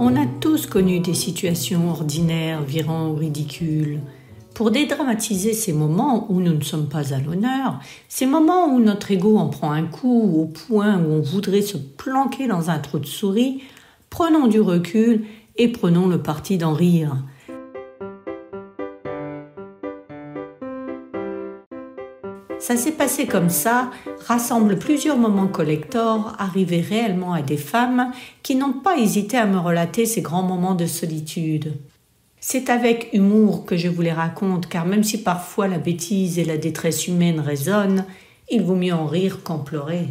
On a tous connu des situations ordinaires virant au ridicule. Pour dédramatiser ces moments où nous ne sommes pas à l'honneur, ces moments où notre ego en prend un coup au point où on voudrait se planquer dans un trou de souris, prenons du recul et prenons le parti d'en rire. Ça s'est passé comme ça, rassemble plusieurs moments collector arrivés réellement à des femmes qui n'ont pas hésité à me relater ces grands moments de solitude. C'est avec humour que je vous les raconte, car même si parfois la bêtise et la détresse humaine résonnent, il vaut mieux en rire qu'en pleurer.